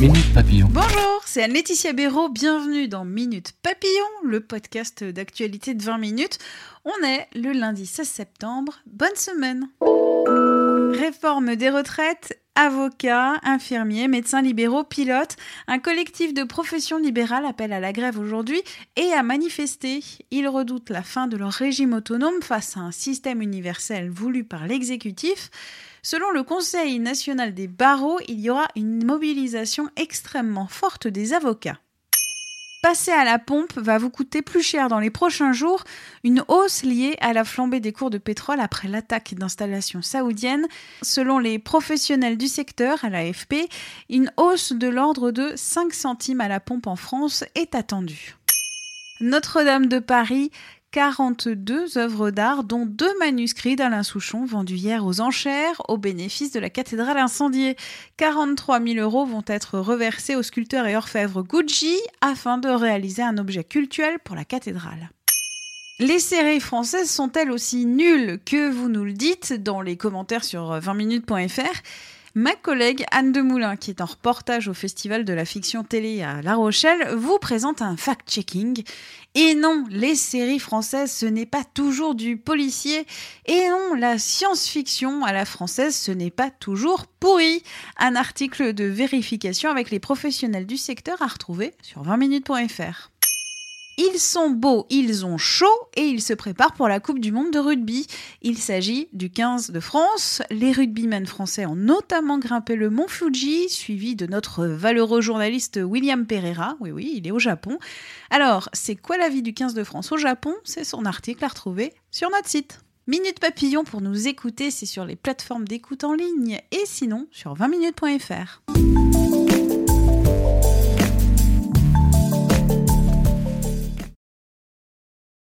Bonjour, c'est Anne-Laetitia Béraud. Bienvenue dans Minute Papillon, le podcast d'actualité de 20 minutes. On est le lundi 16 septembre. Bonne semaine. Réforme des retraites, avocats, infirmiers, médecins libéraux, pilotes. Un collectif de professions libérales appelle à la grève aujourd'hui et à manifester. Ils redoutent la fin de leur régime autonome face à un système universel voulu par l'exécutif. Selon le Conseil national des barreaux, il y aura une mobilisation extrêmement forte des avocats. Passer à la pompe va vous coûter plus cher dans les prochains jours, une hausse liée à la flambée des cours de pétrole après l'attaque d'installations saoudiennes. Selon les professionnels du secteur à l'AFP, une hausse de l'ordre de 5 centimes à la pompe en France est attendue. Notre-Dame de Paris 42 œuvres d'art, dont deux manuscrits d'Alain Souchon vendus hier aux enchères au bénéfice de la cathédrale incendiée. 43 000 euros vont être reversés au sculpteur et orfèvre Gucci afin de réaliser un objet cultuel pour la cathédrale. Les séries françaises sont-elles aussi nulles que vous nous le dites dans les commentaires sur 20minutes.fr Ma collègue Anne Demoulin, qui est en reportage au Festival de la fiction télé à La Rochelle, vous présente un fact-checking. Et non, les séries françaises, ce n'est pas toujours du policier. Et non, la science-fiction à la française, ce n'est pas toujours pourri. Un article de vérification avec les professionnels du secteur à retrouver sur 20minutes.fr. Ils sont beaux, ils ont chaud et ils se préparent pour la Coupe du Monde de rugby. Il s'agit du 15 de France. Les rugbymen français ont notamment grimpé le mont Fuji, suivi de notre valeureux journaliste William Pereira. Oui, oui, il est au Japon. Alors, c'est quoi la vie du 15 de France au Japon? C'est son article à retrouver sur notre site. Minute Papillon pour nous écouter, c'est sur les plateformes d'écoute en ligne et sinon sur 20minutes.fr.